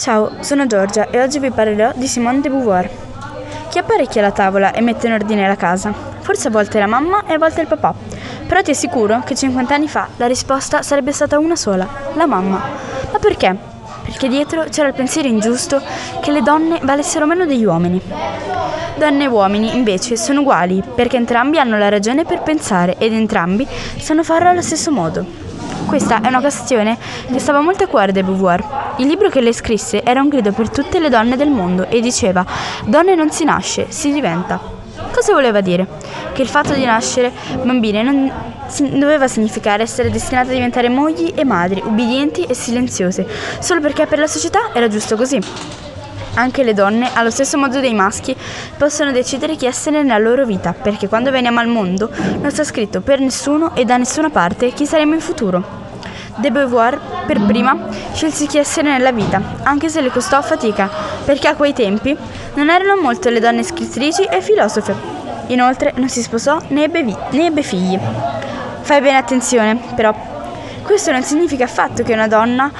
Ciao, sono Giorgia e oggi vi parlerò di Simone de Beauvoir. Chi apparecchia la tavola e mette in ordine la casa? Forse a volte la mamma e a volte il papà. Però ti assicuro che 50 anni fa la risposta sarebbe stata una sola, la mamma. Ma perché? Perché dietro c'era il pensiero ingiusto che le donne valessero meno degli uomini. Donne e uomini invece sono uguali perché entrambi hanno la ragione per pensare ed entrambi sanno farlo allo stesso modo. Questa è una questione che stava molto a cuore de Beauvoir. Il libro che lei scrisse era un grido per tutte le donne del mondo e diceva Donne non si nasce, si diventa. Cosa voleva dire? Che il fatto di nascere bambine non doveva significare essere destinate a diventare mogli e madri, ubbidienti e silenziose, solo perché per la società era giusto così. Anche le donne, allo stesso modo dei maschi, possono decidere chi essere nella loro vita, perché quando veniamo al mondo non sta scritto per nessuno e da nessuna parte chi saremo in futuro. De Beauvoir, per prima, scelse chi essere nella vita, anche se le costò fatica, perché a quei tempi non erano molto le donne scrittrici e filosofe. Inoltre non si sposò né ebbe, vi- né ebbe figli. Fai bene attenzione, però. Questo non significa affatto che una donna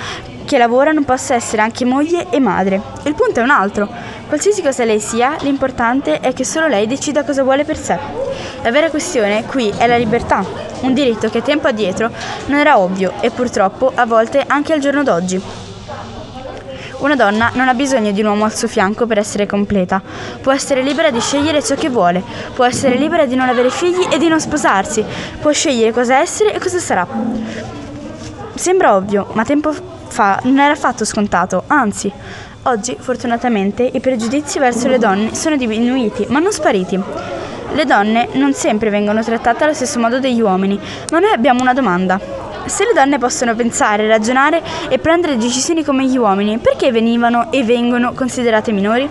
che lavora non possa essere anche moglie e madre. Il punto è un altro. Qualsiasi cosa lei sia, l'importante è che solo lei decida cosa vuole per sé. La vera questione qui è la libertà, un diritto che tempo addietro non era ovvio e purtroppo a volte anche al giorno d'oggi. Una donna non ha bisogno di un uomo al suo fianco per essere completa. Può essere libera di scegliere ciò che vuole, può essere libera di non avere figli e di non sposarsi, può scegliere cosa essere e cosa sarà. Sembra ovvio, ma tempo fa non era affatto scontato, anzi, oggi fortunatamente i pregiudizi verso le donne sono diminuiti, ma non spariti. Le donne non sempre vengono trattate allo stesso modo degli uomini, ma noi abbiamo una domanda. Se le donne possono pensare, ragionare e prendere decisioni come gli uomini, perché venivano e vengono considerate minori?